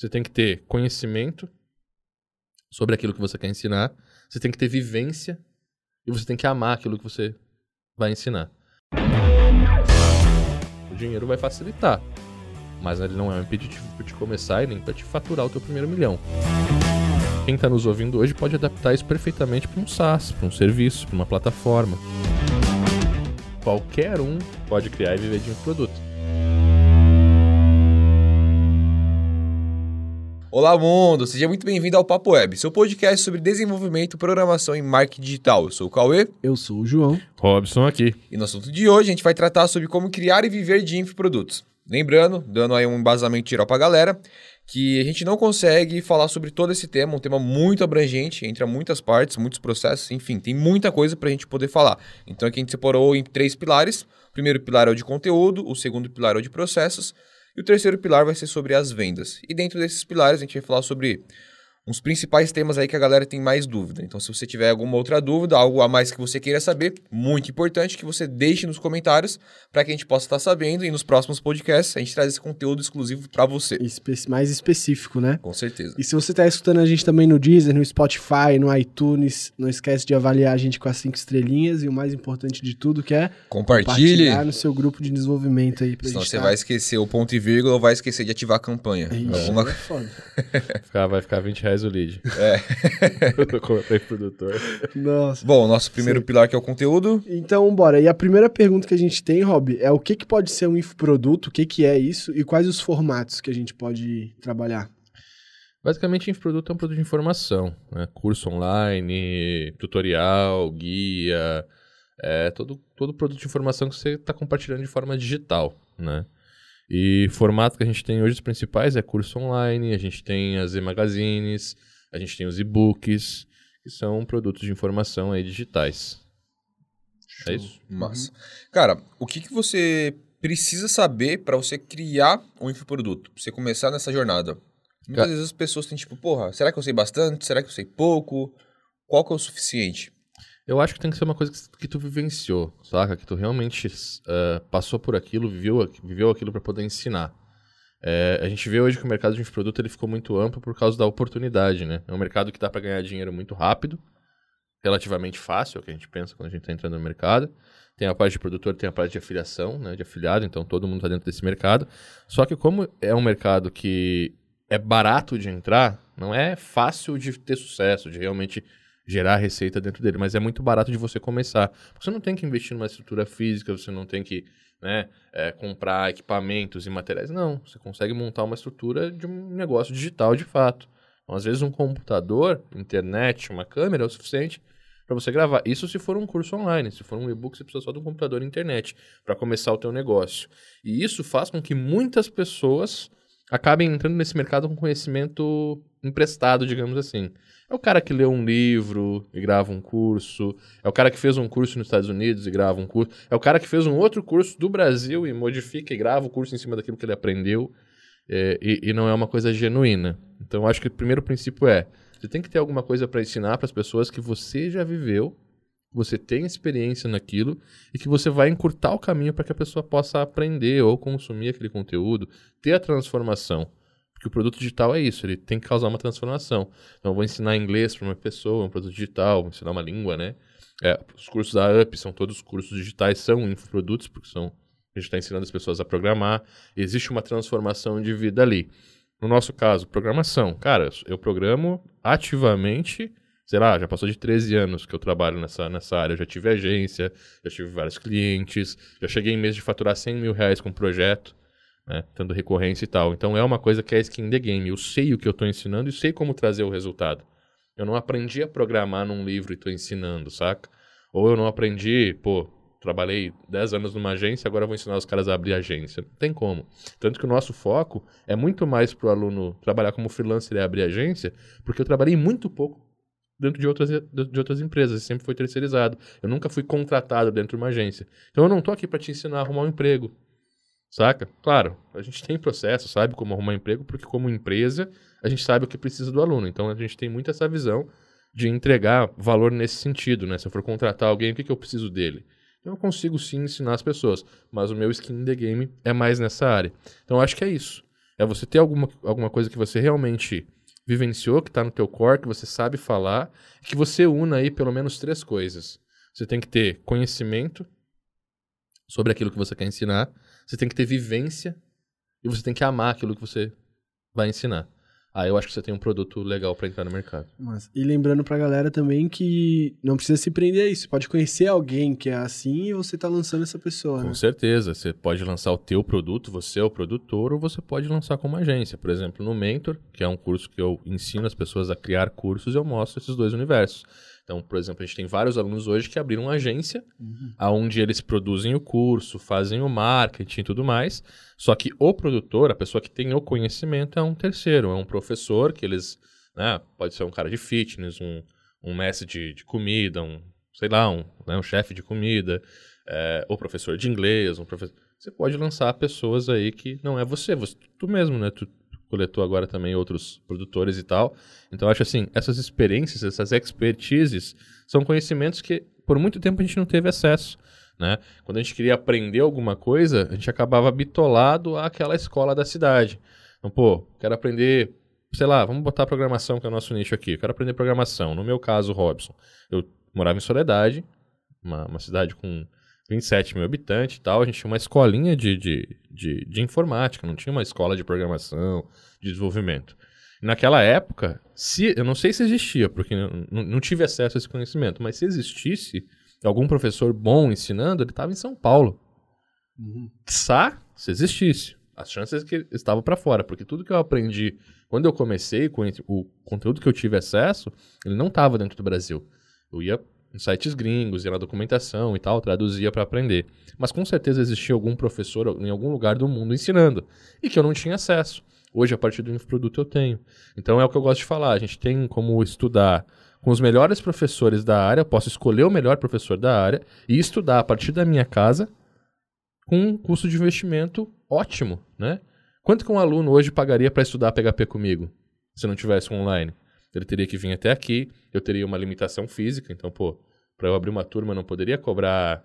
Você tem que ter conhecimento sobre aquilo que você quer ensinar, você tem que ter vivência e você tem que amar aquilo que você vai ensinar. O dinheiro vai facilitar, mas ele não é um impeditivo para te começar e nem para te faturar o teu primeiro milhão. Quem está nos ouvindo hoje pode adaptar isso perfeitamente para um SaaS, para um serviço, para uma plataforma. Qualquer um pode criar e viver de um produto. Olá, mundo! Seja muito bem-vindo ao Papo Web, seu podcast sobre desenvolvimento, programação e marketing digital. Eu sou o Cauê. Eu sou o João. Robson aqui. E no assunto de hoje a gente vai tratar sobre como criar e viver de infoprodutos. Lembrando, dando aí um embasamento geral pra galera, que a gente não consegue falar sobre todo esse tema, um tema muito abrangente, entra muitas partes, muitos processos, enfim, tem muita coisa pra gente poder falar. Então aqui a gente separou em três pilares. O primeiro pilar é o de conteúdo, o segundo pilar é o de processos e o terceiro pilar vai ser sobre as vendas. E dentro desses pilares a gente vai falar sobre uns principais temas aí que a galera tem mais dúvida. Então, se você tiver alguma outra dúvida, algo a mais que você queira saber, muito importante que você deixe nos comentários para que a gente possa estar sabendo e nos próximos podcasts a gente traz esse conteúdo exclusivo para você. Espe mais específico, né? Com certeza. E se você está escutando a gente também no Deezer, no Spotify, no iTunes, não esquece de avaliar a gente com as cinco estrelinhas e o mais importante de tudo que é compartilhe compartilhar no seu grupo de desenvolvimento aí. Pra Senão você tá... vai esquecer o ponto e vírgula ou vai esquecer de ativar a campanha. Ixi, Alguma... é foda. vai ficar 20 reais o lead. É. Eu tô comentando produtor. Nossa. Bom, nosso primeiro Sim. pilar que é o conteúdo. Então, bora. E a primeira pergunta que a gente tem, Rob, é o que, que pode ser um infoproduto, o que, que é isso e quais os formatos que a gente pode trabalhar? Basicamente, infoproduto é um produto de informação. Né? Curso online, tutorial, guia, é todo, todo produto de informação que você está compartilhando de forma digital. Né? E formato que a gente tem hoje, os principais, é curso online, a gente tem as e-magazines, a gente tem os e-books, que são produtos de informação aí digitais. É isso? Massa. Cara, o que, que você precisa saber para você criar um infoproduto? Pra você começar nessa jornada? Muitas Ca- vezes as pessoas têm tipo, porra, será que eu sei bastante? Será que eu sei pouco? Qual que é o suficiente? Eu acho que tem que ser uma coisa que, tu vivenciou, saca? Que tu realmente eh, passou por aquilo, viveu, viveu aquilo para poder ensinar. Eh, a gente vê hoje que o mercado de infoproduto ele ficou muito amplo por causa da oportunidade, né? É um mercado que dá para ganhar dinheiro muito rápido, relativamente fácil, é o que a gente pensa quando a gente está entrando no mercado. Tem a parte de produtor, tem a parte de afiliação, né? De afiliado, então todo mundo está dentro desse mercado. Só que como é um mercado que é barato de entrar, não é fácil de ter sucesso, de realmente gerar receita dentro dele, mas é muito barato de você começar. Você não tem que investir numa estrutura física, você não tem que né, é, comprar equipamentos e materiais. Não, você consegue montar uma estrutura de um negócio digital de fato. Então, às vezes, um computador, internet, uma câmera é o suficiente para você gravar. Isso se for um curso online. Se for um e-book, você precisa só de um computador e internet para começar o teu negócio. E isso faz com que muitas pessoas acabem entrando nesse mercado com conhecimento emprestado, digamos assim. É o cara que lê um livro e grava um curso, é o cara que fez um curso nos Estados Unidos e grava um curso, é o cara que fez um outro curso do Brasil e modifica e grava o curso em cima daquilo que ele aprendeu, é, e, e não é uma coisa genuína. Então, eu acho que o primeiro princípio é, você tem que ter alguma coisa para ensinar para as pessoas que você já viveu, você tem experiência naquilo e que você vai encurtar o caminho para que a pessoa possa aprender ou consumir aquele conteúdo, ter a transformação. Porque o produto digital é isso, ele tem que causar uma transformação. Então, eu vou ensinar inglês para uma pessoa, um produto digital, vou ensinar uma língua, né? É, os cursos da UP são todos cursos digitais, são infoprodutos, porque são, a gente está ensinando as pessoas a programar. Existe uma transformação de vida ali. No nosso caso, programação. Cara, eu programo ativamente, sei lá, já passou de 13 anos que eu trabalho nessa, nessa área. Eu já tive agência, já tive vários clientes, já cheguei em mês de faturar 100 mil reais com um projeto né, tendo recorrência e tal. Então é uma coisa que é skin the game. Eu sei o que eu estou ensinando e sei como trazer o resultado. Eu não aprendi a programar num livro e estou ensinando, saca? Ou eu não aprendi, pô, trabalhei 10 anos numa agência, agora vou ensinar os caras a abrir agência. Não tem como. Tanto que o nosso foco é muito mais para o aluno trabalhar como freelancer e abrir agência, porque eu trabalhei muito pouco dentro de outras, de outras empresas, sempre foi terceirizado. Eu nunca fui contratado dentro de uma agência. Então eu não tô aqui para te ensinar a arrumar um emprego. Saca? Claro, a gente tem processo, sabe como arrumar emprego, porque como empresa, a gente sabe o que precisa do aluno. Então a gente tem muito essa visão de entregar valor nesse sentido, né? Se eu for contratar alguém, o que, que eu preciso dele? Então eu consigo sim ensinar as pessoas, mas o meu skin in the game é mais nessa área. Então acho que é isso. É você ter alguma, alguma coisa que você realmente vivenciou, que está no teu core, que você sabe falar, que você una aí pelo menos três coisas. Você tem que ter conhecimento sobre aquilo que você quer ensinar, você tem que ter vivência e você tem que amar aquilo que você vai ensinar. Aí eu acho que você tem um produto legal para entrar no mercado. Mas, e lembrando pra galera também que não precisa se prender a isso. Você pode conhecer alguém que é assim e você tá lançando essa pessoa, Com né? certeza. Você pode lançar o teu produto, você é o produtor, ou você pode lançar como agência. Por exemplo, no Mentor, que é um curso que eu ensino as pessoas a criar cursos, eu mostro esses dois universos. Então, por exemplo, a gente tem vários alunos hoje que abriram uma agência, Uhum. aonde eles produzem o curso, fazem o marketing e tudo mais. Só que o produtor, a pessoa que tem o conhecimento, é um terceiro, é um professor que eles, né, pode ser um cara de fitness, um, um mestre de, de comida, um, sei lá, um, né, um chefe de comida, é, ou professor de inglês, um professor. Você pode lançar pessoas aí que não é você, você tu mesmo, né? Tu coletou agora também outros produtores e tal. Então acho assim, essas experiências, essas expertises são conhecimentos que por muito tempo a gente não teve acesso. Né? Quando a gente queria aprender alguma coisa, a gente acabava bitolado àquela escola da cidade. Então, pô, quero aprender, sei lá, vamos botar programação, que é o nosso nicho aqui. Quero aprender programação. No meu caso, Robson, eu morava em Soledade, uma, uma cidade com 27 mil habitantes e tal. A gente tinha uma escolinha de, de, de, de informática, não tinha uma escola de programação, de desenvolvimento. E naquela época, se, eu não sei se existia, porque não, tive acesso a esse conhecimento, mas se existisse algum professor bom ensinando, ele estava em São Paulo. Uhum. Quiçá, se existisse. As chances que estavam para fora, porque tudo que eu aprendi quando eu comecei, com o conteúdo que eu tive acesso, ele não estava dentro do Brasil. Eu ia sites gringos, ia na documentação e tal, traduzia para aprender. Mas com certeza existia algum professor em algum lugar do mundo ensinando e que eu não tinha acesso. Hoje, a partir do infoproduto, eu tenho. Então é o que eu gosto de falar. A gente tem como estudar com os melhores professores da área, eu posso escolher o melhor professor da área e estudar a partir da minha casa com um custo de investimento ótimo, né? Quanto que um aluno hoje pagaria para estudar PHP comigo, se não tivesse online? Ele teria que vir até aqui, eu teria uma limitação física, então, pô, para eu abrir uma turma eu não poderia cobrar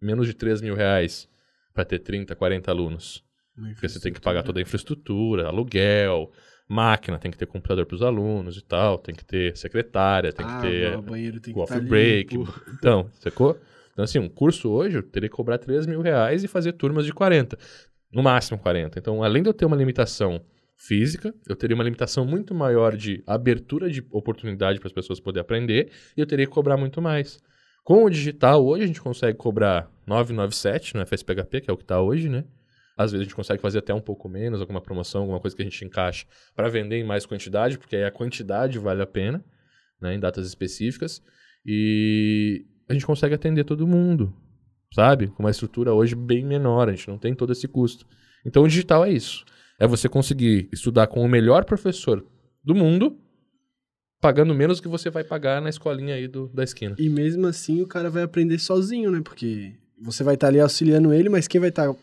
menos de 3 mil reais para ter 30, 40 alunos. Porque você tem que pagar toda a infraestrutura, aluguel, máquina, tem que ter computador para os alunos e tal, tem que ter secretária, tem ah, que ter o banheiro tem coffee tá break. limpo. Então, sacou? Então, assim, um curso hoje eu teria que cobrar 3 mil reais e fazer turmas de 40. No máximo 40. Então, além de eu ter uma limitação física, eu teria uma limitação muito maior de abertura de oportunidade para as pessoas poderem aprender e eu teria que cobrar muito mais. Com o digital, hoje a gente consegue cobrar 997 no FSPHP, que é o que está hoje, né? Às vezes a gente consegue fazer até um pouco menos, alguma promoção, alguma coisa que a gente encaixe para vender em mais quantidade, porque aí a quantidade vale a pena, né, em datas específicas. E a gente consegue atender todo mundo, sabe? Com uma estrutura hoje bem menor, a gente não tem todo esse custo. Então o digital é isso. É você conseguir estudar com o melhor professor do mundo, pagando menos do que você vai pagar na escolinha aí do, da esquina. E mesmo assim o cara vai aprender sozinho, né? Porque você vai estar ali auxiliando ele, mas quem vai estar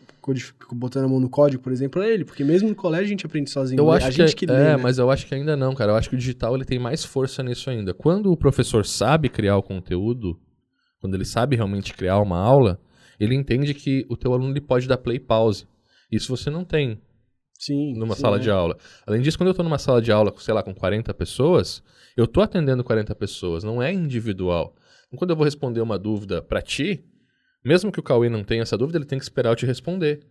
botando a mão no código, por exemplo, é ele. Porque mesmo no colégio a gente aprende sozinho. Eu né? acho a que, gente que lê, é, né? mas eu acho que ainda não, cara. Eu acho que o digital ele tem mais força nisso ainda. Quando o professor sabe criar o conteúdo, quando ele sabe realmente criar uma aula, ele entende que o teu aluno ele pode dar play e pause. Isso você não tem Sim, numa sim, sala é. de aula. Além disso, quando eu estou numa sala de aula, sei lá, com 40 pessoas, eu estou atendendo 40 pessoas, não é individual. Então, quando eu vou responder uma dúvida para ti, mesmo que o Cauê não tenha essa dúvida, ele tem que esperar eu te responder.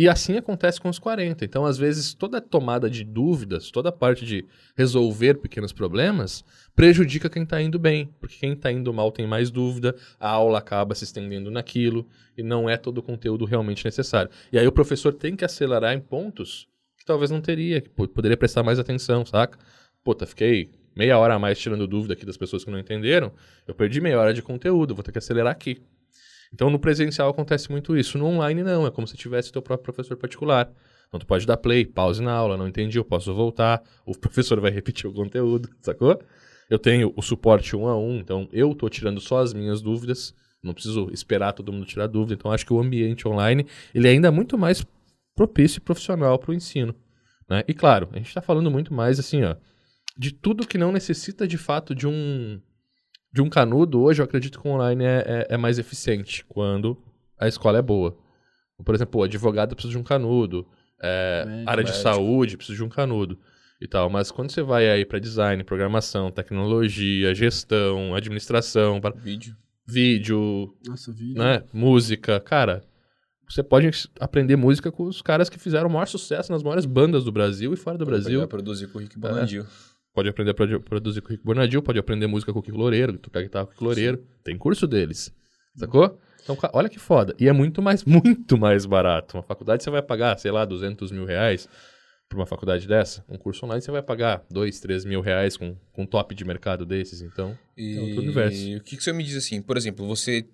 E assim acontece com os 40. Então, às vezes, toda tomada de dúvidas, toda a parte de resolver pequenos problemas, prejudica quem está indo bem. Porque quem está indo mal tem mais dúvida, a aula acaba se estendendo naquilo, e não é todo o conteúdo realmente necessário. E aí o professor tem que acelerar em pontos que talvez não teria, que po- poderia prestar mais atenção, saca? Puta, fiquei meia hora a mais tirando dúvida aqui das pessoas que não entenderam, eu perdi meia hora de conteúdo, vou ter que acelerar aqui. Então no presencial acontece muito isso, no online não, é como se tivesse teu próprio professor particular. Então tu pode dar play, pause na aula, não entendi, eu posso voltar, o professor vai repetir o conteúdo, sacou? Eu tenho o suporte um a um, então eu tô tirando só as minhas dúvidas, não preciso esperar todo mundo tirar dúvida, então acho que o ambiente online, ele é ainda muito mais propício e profissional para o ensino, né? E claro, a gente está falando muito mais assim, ó, de tudo que não necessita de fato de um de um canudo, hoje eu acredito que o online é, é, é mais eficiente quando a escola é boa. Por exemplo, o advogado precisa de um canudo, é, Médico, área de médico. saúde, preciso de um canudo e tal. Mas quando você vai aí para design, programação, tecnologia, gestão, administração, Vídeo. vídeo, Nossa, vídeo. né, música, cara, você pode aprender música com os caras que fizeram o maior sucesso nas maiores bandas do Brasil e fora do Brasil. Vai produzir com o Rick Bonadil. Pode aprender a produ- produzir com o Rico Bonadil, pode aprender música com o Kiko Loureiro, tocar guitarra com o Kiko Loureiro. Tem curso deles. Sacou? Então, olha que foda. E é muito mais, muito mais barato. Uma faculdade você vai pagar, sei lá, 200 mil reais pra uma faculdade dessa. Um curso online você vai pagar 2, 3 mil reais com, com um top de mercado desses. Então, E É outro universo. o que, que você me diz assim? Por exemplo, você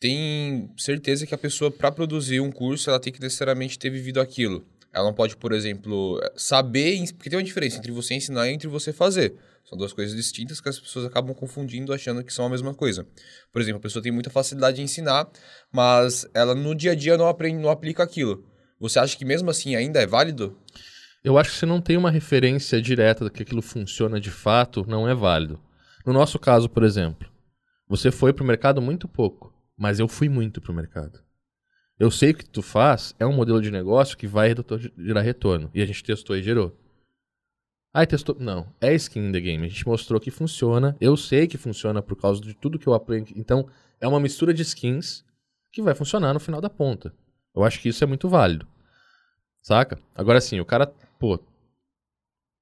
tem certeza que a pessoa, para produzir um curso, ela tem que necessariamente ter vivido aquilo. Ela não pode, por exemplo, saber. Porque tem uma diferença entre você ensinar e entre você fazer. São duas coisas distintas que as pessoas acabam confundindo, achando que são a mesma coisa. Por exemplo, a pessoa tem muita facilidade em ensinar, mas ela no dia a dia não aprende, não aplica aquilo. Você acha que mesmo assim ainda é válido? eu acho que se não tem uma referência direta de que aquilo funciona de fato, não é válido. No nosso caso, por exemplo, você foi pro mercado muito pouco, mas eu fui muito pro mercado. Eu sei que tu faz é um modelo de negócio que vai gerar retorno. E a gente testou e gerou. Aí testou. Não, é skin in the game. A gente mostrou que funciona. Eu sei que funciona por causa de tudo que eu aprendi. Então, é uma mistura de skins que vai funcionar no final da ponta. Eu acho que isso é muito válido. Saca? Agora sim, o cara, pô,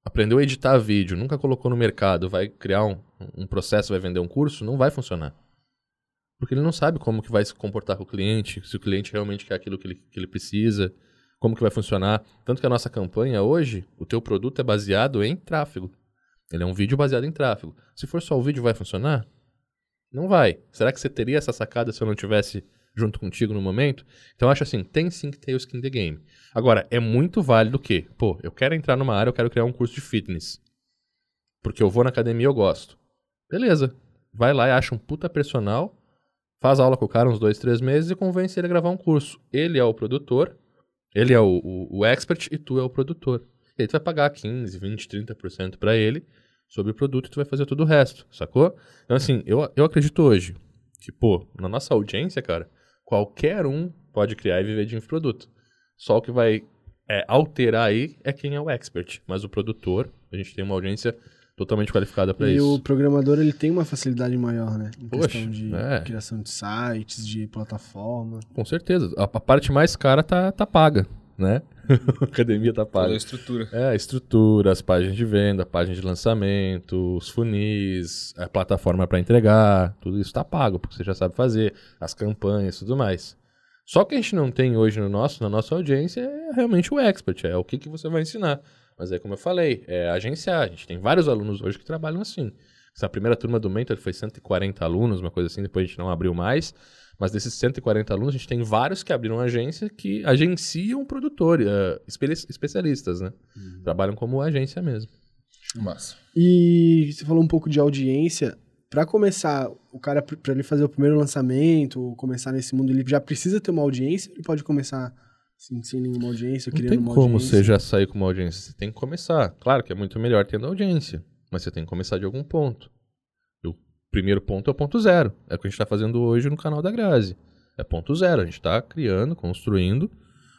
aprendeu a editar vídeo, nunca colocou no mercado, vai criar um, um processo, vai vender um curso, não vai funcionar. Porque ele não sabe como que vai se comportar com o cliente, se o cliente realmente quer aquilo que ele, que ele precisa, como que vai funcionar. Tanto que a nossa campanha hoje, o teu produto é baseado em tráfego. Ele é um vídeo baseado em tráfego. Se for só o vídeo, vai funcionar? Não vai. Será que você teria essa sacada se eu não tivesse junto contigo no momento? Então acho assim, tem sim que ter o skin the game. Agora, é muito válido que, pô, eu quero entrar numa área, eu quero criar um curso de fitness. Porque eu vou na academia e eu gosto. Beleza. Vai lá e acha um puta personal, faz aula com o cara uns dois, três meses e convence ele a gravar um curso. Ele é o produtor, ele é o, o, o expert e tu é o produtor. E aí tu vai pagar 15, 20, 30% pra ele sobre o produto e tu vai fazer todo o resto, sacou? Então assim, eu, eu acredito hoje que, pô, na nossa audiência, cara, qualquer um pode criar e viver de infoproduto. Só o que vai é, alterar aí é quem é o expert. Mas o produtor, a gente tem uma audiência totalmente qualificada pra E isso. o programador ele tem uma facilidade maior, né? Em Poxa, questão de é. criação de sites, de plataforma. Com certeza. A, a parte mais cara tá, tá paga, né? a academia tá Toda paga. a estrutura. É, a estrutura, as páginas de venda, a página de lançamento, os funis, a plataforma para entregar, tudo isso tá pago, porque você já sabe fazer, as campanhas e tudo mais. Só que a gente não tem hoje no nosso, na nossa audiência é realmente o expert, é o que, que você vai ensinar. Mas aí, como eu falei, é agenciar. A gente tem vários alunos hoje que trabalham assim. Essa primeira turma do Mentor foi 140 alunos, uma coisa assim, depois a gente não abriu mais. Mas desses 140 alunos, a gente tem vários que abriram agência que agenciam produtores, espe- especialistas, né? Trabalham como agência mesmo. Massa. E você falou um pouco de audiência. Pra começar, o cara, pra ele fazer o primeiro lançamento, ou começar nesse mundo, ele já precisa ter uma audiência? Ele pode começar assim, sem nenhuma audiência, Não criando tem uma como audiência? você já sair com uma audiência. Você tem que começar. Claro que é muito melhor tendo audiência, mas você tem que começar de algum ponto. E o primeiro ponto é o ponto zero. É o que a gente está fazendo hoje no canal da Grazi. É ponto zero. A gente está criando, construindo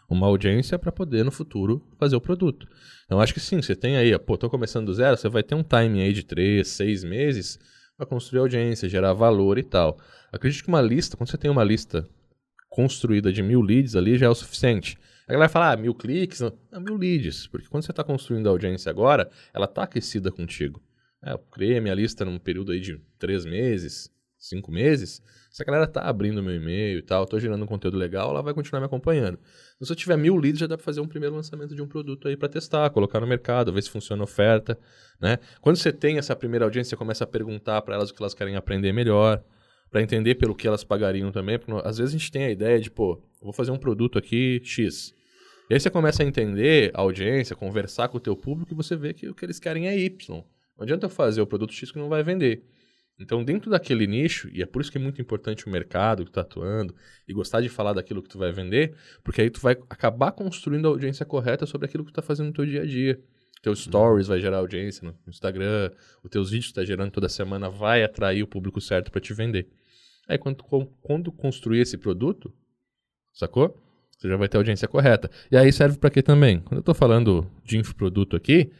uma audiência para poder no futuro fazer o produto. Então acho que sim, você tem aí, pô, tô começando do zero, você vai ter um timing aí de três, seis meses para construir audiência, gerar valor e tal. Acredito que uma lista, quando você tem uma lista construída de mil leads ali, já é o suficiente. A galera fala, ah, mil cliques, não, mil leads, porque quando você está construindo a audiência agora, ela está aquecida contigo. É, eu criei a minha lista num período aí de três meses, cinco meses, se a galera tá abrindo meu e-mail e tal, tô gerando um conteúdo legal, ela vai continuar me acompanhando. Então, se eu tiver mil leads, já dá para fazer um primeiro lançamento de um produto aí para testar, colocar no mercado, ver se funciona a oferta, né? Quando você tem essa primeira audiência, você começa a perguntar para elas o que elas querem aprender melhor, para entender pelo que elas pagariam também, porque às vezes a gente tem a ideia de, pô, vou fazer um produto aqui X. E aí você começa a entender a audiência, conversar com o teu público e você vê que o que eles querem é Y. Não adianta eu fazer o produto X que não vai vender. Então, dentro daquele nicho, e é por isso que é muito importante o mercado que tu tá atuando e gostar de falar daquilo que tu vai vender, porque aí tu vai acabar construindo a audiência correta sobre aquilo que tu tá fazendo no teu dia a dia. Teu stories vai gerar audiência no Instagram, os teus vídeos que tá gerando toda semana vai atrair o público certo para te vender. Aí quando, quando construir esse produto, sacou? Você já vai ter a audiência correta. E aí serve para quê também? Quando eu estou falando de infoproduto aqui,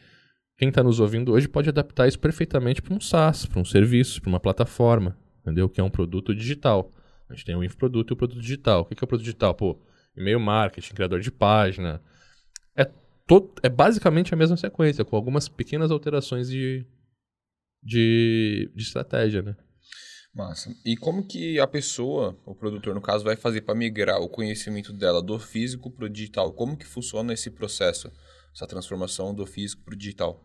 quem está nos ouvindo hoje pode adaptar isso perfeitamente para um SaaS, para um serviço, para uma plataforma, entendeu? Que é um produto digital. A gente tem o infoproduto e o produto digital. O que é o produto digital? Pô, e-mail marketing, criador de página. É, todo, é basicamente a mesma sequência, com algumas pequenas alterações de, de, de estratégia, né? Massa. E como que a pessoa, o produtor no caso, vai fazer para migrar o conhecimento dela do físico para o digital? Como que funciona esse processo, essa transformação do físico para o digital?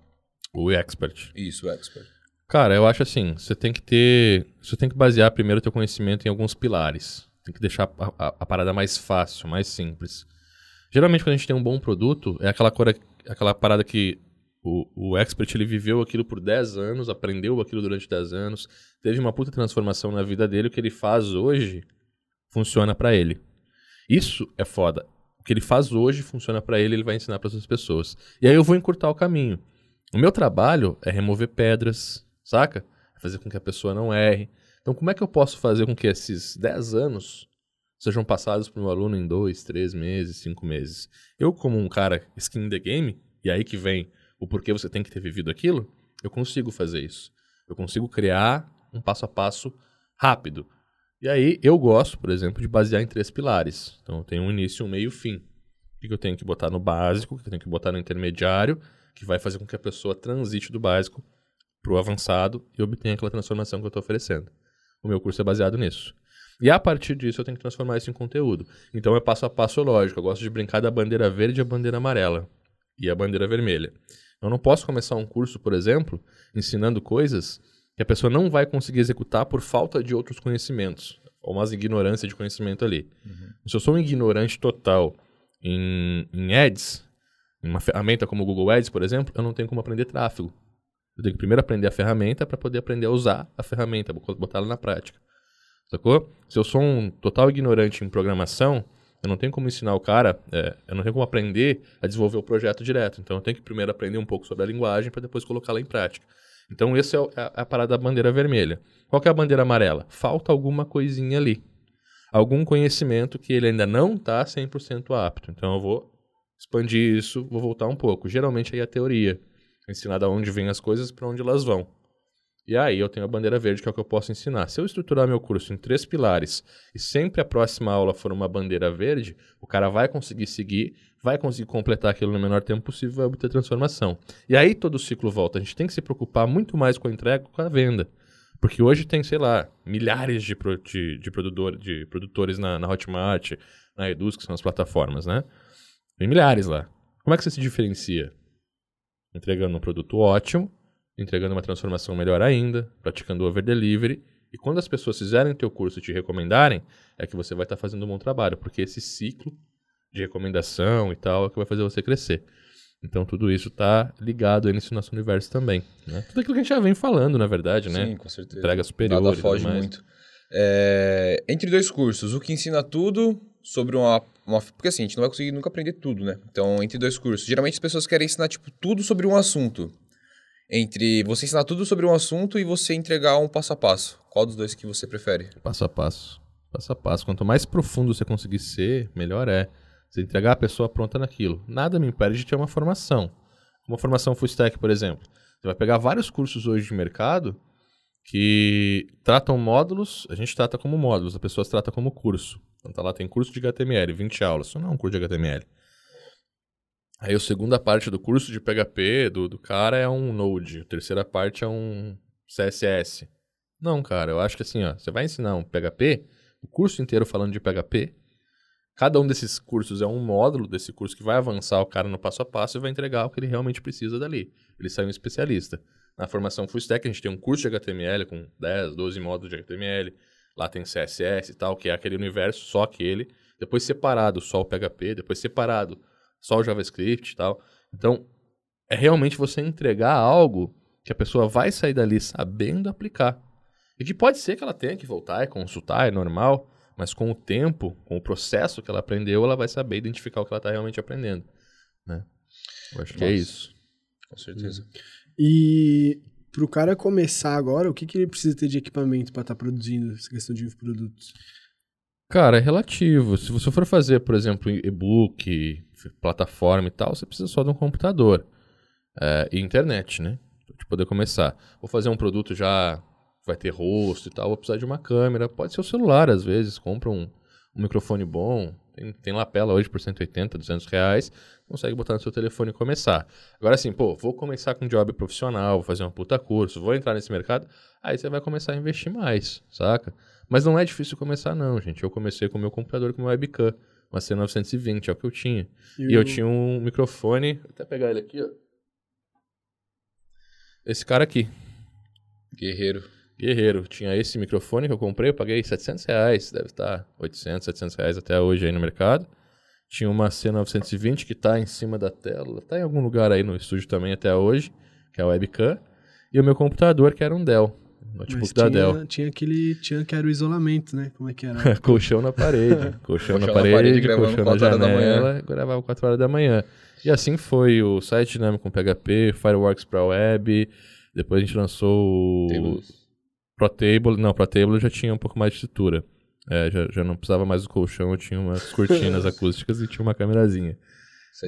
O expert. Isso, o expert. Cara, eu acho assim, você tem que ter, você tem que basear primeiro o teu conhecimento em alguns pilares. Tem que deixar a, a, a parada mais fácil, mais simples. Geralmente quando a gente tem um bom produto, é aquela, cora, aquela parada que o, o expert ele viveu aquilo por 10 anos, aprendeu aquilo durante 10 anos, teve uma puta transformação na vida dele, o que ele faz hoje funciona para ele. Isso é foda. O que ele faz hoje funciona para ele, ele vai ensinar para outras pessoas. E aí eu vou encurtar o caminho. O meu trabalho é remover pedras, saca? É fazer com que a pessoa não erre. Então, como é que eu posso fazer com que esses 10 anos sejam passados para um aluno em 2, 3 meses, 5 meses? Eu, como um cara skin in the game, e aí que vem o porquê você tem que ter vivido aquilo, eu consigo fazer isso. Eu consigo criar um passo a passo rápido. E aí, eu gosto, por exemplo, de basear em três pilares. Então, eu tenho um início, um meio e um fim. O que eu tenho que botar no básico, o que eu tenho que botar no intermediário que vai fazer com que a pessoa transite do básico para o avançado e obtenha aquela transformação que eu estou oferecendo. O meu curso é baseado nisso. E a partir disso eu tenho que transformar isso em conteúdo. Então é passo a passo lógico. Eu gosto de brincar da bandeira verde e a bandeira amarela. E a bandeira vermelha. Eu não posso começar um curso, por exemplo, ensinando coisas que a pessoa não vai conseguir executar por falta de outros conhecimentos. Ou uma ignorância de conhecimento ali. Uhum. Se eu sou um ignorante total em, em ads, uma ferramenta como o Google Ads, por exemplo, eu não tenho como aprender tráfego. Eu tenho que primeiro aprender a ferramenta para poder aprender a usar a ferramenta, botar ela na prática. Sacou? Se eu sou um total ignorante em programação, eu não tenho como ensinar o cara, é, eu não tenho como aprender a desenvolver o projeto direto. Então eu tenho que primeiro aprender um pouco sobre a linguagem para depois colocá-la em prática. Então essa é, é a parada da bandeira vermelha. Qual é a bandeira amarela? Falta alguma coisinha ali. Algum conhecimento que ele ainda não está 100% apto. Então eu vou expandir isso, vou voltar um pouco. Geralmente aí é a teoria, ensinar da onde vêm as coisas para onde elas vão. E aí eu tenho a bandeira verde, que é o que eu posso ensinar. Se eu estruturar meu curso em três pilares e sempre a próxima aula for uma bandeira verde, o cara vai conseguir seguir, vai conseguir completar aquilo no menor tempo possível vai obter transformação. E aí todo o ciclo volta. A gente tem que se preocupar muito mais com a entrega com a venda. Porque hoje tem, sei lá, milhares de, pro, de, de, produtor, de produtores na, na Hotmart, na Eduz, que são as plataformas, né? Tem milhares lá. Como é que você se diferencia? Entregando um produto ótimo, entregando uma transformação melhor ainda, praticando over delivery. E quando as pessoas fizerem o teu curso e te recomendarem, é que você vai estar tá fazendo um bom trabalho, porque esse ciclo de recomendação e tal é que vai fazer você crescer. Então tudo isso está ligado aí nesse nosso universo também. Né? Tudo aquilo que a gente já vem falando, na verdade, né? Sim, com certeza. Entrega superior. Nada foge muito. É... Entre dois cursos, o que ensina tudo sobre uma, uma, Porque assim, a gente não vai conseguir nunca aprender tudo, né? Então, entre dois cursos. Geralmente as pessoas querem ensinar, tipo, tudo sobre um assunto. Entre você ensinar tudo sobre um assunto e você entregar um passo a passo. Qual dos dois que você prefere? Passo a passo. Passo a passo. Quanto mais profundo você conseguir ser, melhor é. Você entregar a pessoa pronta naquilo. Nada me impede de ter uma formação. Uma formação full stack, por exemplo. Você vai pegar vários cursos hoje de mercado que tratam módulos, a gente trata como módulos, a pessoa trata como curso. Então tá lá, tem curso de HTML, 20 aulas. Isso não é um curso de HTML. Aí a segunda parte do curso de PHP do, do cara é um Node. A terceira parte é um CSS. Não, cara, eu acho que assim, ó, você vai ensinar um PHP, o curso inteiro falando de PHP. Cada um desses cursos é um módulo desse curso que vai avançar o cara no passo a passo e vai entregar o que ele realmente precisa dali. Ele sai um especialista. Na formação Full Stack, a gente tem um curso de HTML com 10, 12 módulos de HTML. Lá tem CSS e tal, que é aquele universo, só aquele. Depois separado só o PHP, depois separado só o JavaScript e tal. Então, é realmente você entregar algo que a pessoa vai sair dali sabendo aplicar. E que pode ser que ela tenha que voltar e consultar, é normal, mas com o tempo, com o processo que ela aprendeu, ela vai saber identificar o que ela está realmente aprendendo. Né? Eu acho Nossa. que é isso. Com certeza. E para o cara começar agora, o que, que ele precisa ter de equipamento para estar tá produzindo essa questão de produtos? Cara, é relativo. Se você for fazer, por exemplo, e-book, plataforma e tal, você precisa só de um computador é, e internet, né? Pra poder começar. Vou fazer um produto já vai ter rosto e tal, vou precisar de uma câmera. Pode ser o celular, às vezes. Compra um, um microfone bom. Tem, tem lapela hoje por 180, 200 reais. Consegue botar no seu telefone e começar. Agora, assim, pô, vou começar com um job profissional, vou fazer um puta curso, vou entrar nesse mercado. Aí você vai começar a investir mais, saca? Mas não é difícil começar, não, gente. Eu comecei com o meu computador com o webcam. Uma C920, é o que eu tinha. E, e eu tinha um microfone. Vou até pegar ele aqui, ó. Esse cara aqui. Guerreiro. Guerreiro. Tinha esse microfone que eu comprei, eu paguei 700 reais. Deve estar 800, 700 reais até hoje aí no mercado. Tinha uma C920 que está em cima da tela. Está em algum lugar aí no estúdio também até hoje, que é a webcam. E o meu computador, que era um Dell. Notebook Mas da tinha, Dell. tinha aquele. Tinha que era o isolamento, né? Como é que era? colchão na parede. Colchão, na na parede, parede, gravando colchão na da janela. Gravava 4 horas da manhã. E assim foi o site dinâmico com PHP, Fireworks para web. Depois a gente lançou o Tables. ProTable. Não, ProTable já tinha um pouco mais de estrutura. É, já, já não precisava mais do colchão, eu tinha umas cortinas acústicas e tinha uma câmerazinha.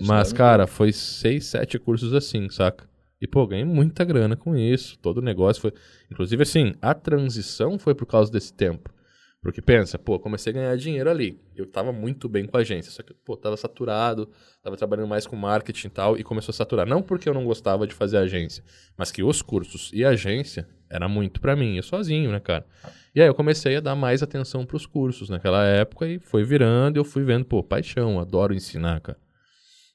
Mas, cara, foi seis, sete cursos assim, saca? E, pô, ganhei muita grana com isso. Todo o negócio foi. Inclusive, assim, a transição foi por causa desse tempo. Porque pensa, pô, comecei a ganhar dinheiro ali. Eu tava muito bem com a agência, só que, pô, tava saturado, tava trabalhando mais com marketing e tal, e começou a saturar. Não porque eu não gostava de fazer agência, mas que os cursos e a agência era muito pra mim, eu sozinho, né, cara? E aí eu comecei a dar mais atenção pros cursos naquela época e foi virando, eu fui vendo, pô, paixão, adoro ensinar, cara.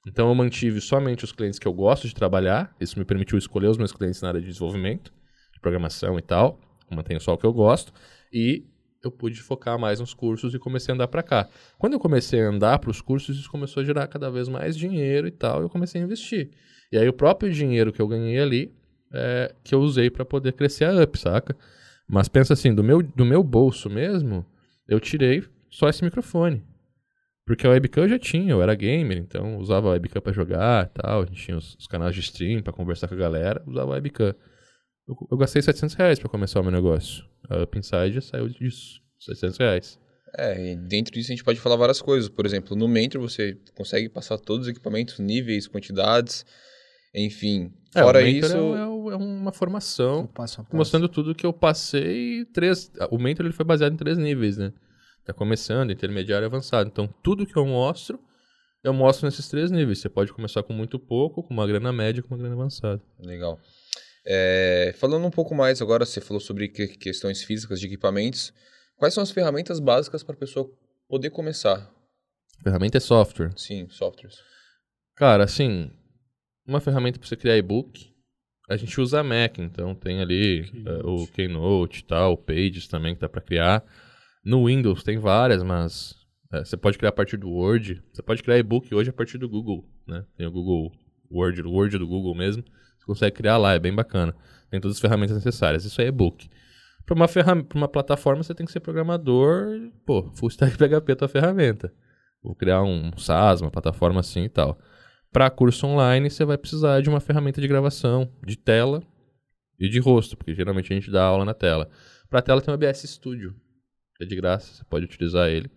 Então eu mantive somente os clientes que eu gosto de trabalhar. Isso me permitiu escolher os meus clientes na área de desenvolvimento, de programação e tal. Mantenho só o que eu gosto. E eu pude focar mais nos cursos e comecei a andar para cá. Quando eu comecei a andar para os cursos, isso começou a gerar cada vez mais dinheiro e tal. E eu comecei a investir. E aí o próprio dinheiro que eu ganhei ali, é, que eu usei para poder crescer a Up, saca? Mas pensa assim, do meu, do meu bolso mesmo, eu tirei só esse microfone. Porque a webcam eu já tinha, eu era gamer, então usava a webcam pra jogar e tal. A gente tinha os, os canais de stream pra conversar com a galera, usava a webcam. Eu, eu gastei 700 reais pra começar o meu negócio. A Up Inside saiu disso, 700 reais. É, e dentro disso a gente pode falar várias coisas. Por exemplo, no Mentor você consegue passar todos os equipamentos, níveis, quantidades, enfim. É, Fora o Mentor isso, é, é é uma formação passo passo. mostrando tudo que eu passei. Três, o Mentor ele foi baseado em três níveis, né? Tá começando, intermediário e avançado. Então, tudo que eu mostro, eu mostro nesses três níveis. Você pode começar com muito pouco, com uma grana média, com uma grana avançada. Legal. É, falando um pouco mais agora, você falou sobre que- questões físicas de equipamentos. Quais são as ferramentas básicas para a pessoa poder começar? Ferramenta é software. Sim, softwares. Cara, assim, uma ferramenta para você criar e-book, a gente usa a Mac, então tem ali eh, o Keynote e tal, o Pages também que dá para criar. No Windows tem várias, mas eh, você pode criar a partir do Word. Você pode criar e-book hoje a partir do Google, né? Tem o Google Word, o Word do Google mesmo. Você consegue criar lá, é bem bacana. Tem todas as ferramentas necessárias. Isso é e-book. Para uma, ferram- uma plataforma, você tem que ser programador. Pô, full stack PHP é a tua ferramenta. Vou criar um SaaS, uma plataforma assim e tal. Para curso online, você vai precisar de uma ferramenta de gravação, de tela e de rosto, porque geralmente a gente dá aula na tela. Para tela tem o OBS Studio, é de graça, você pode utilizar ele.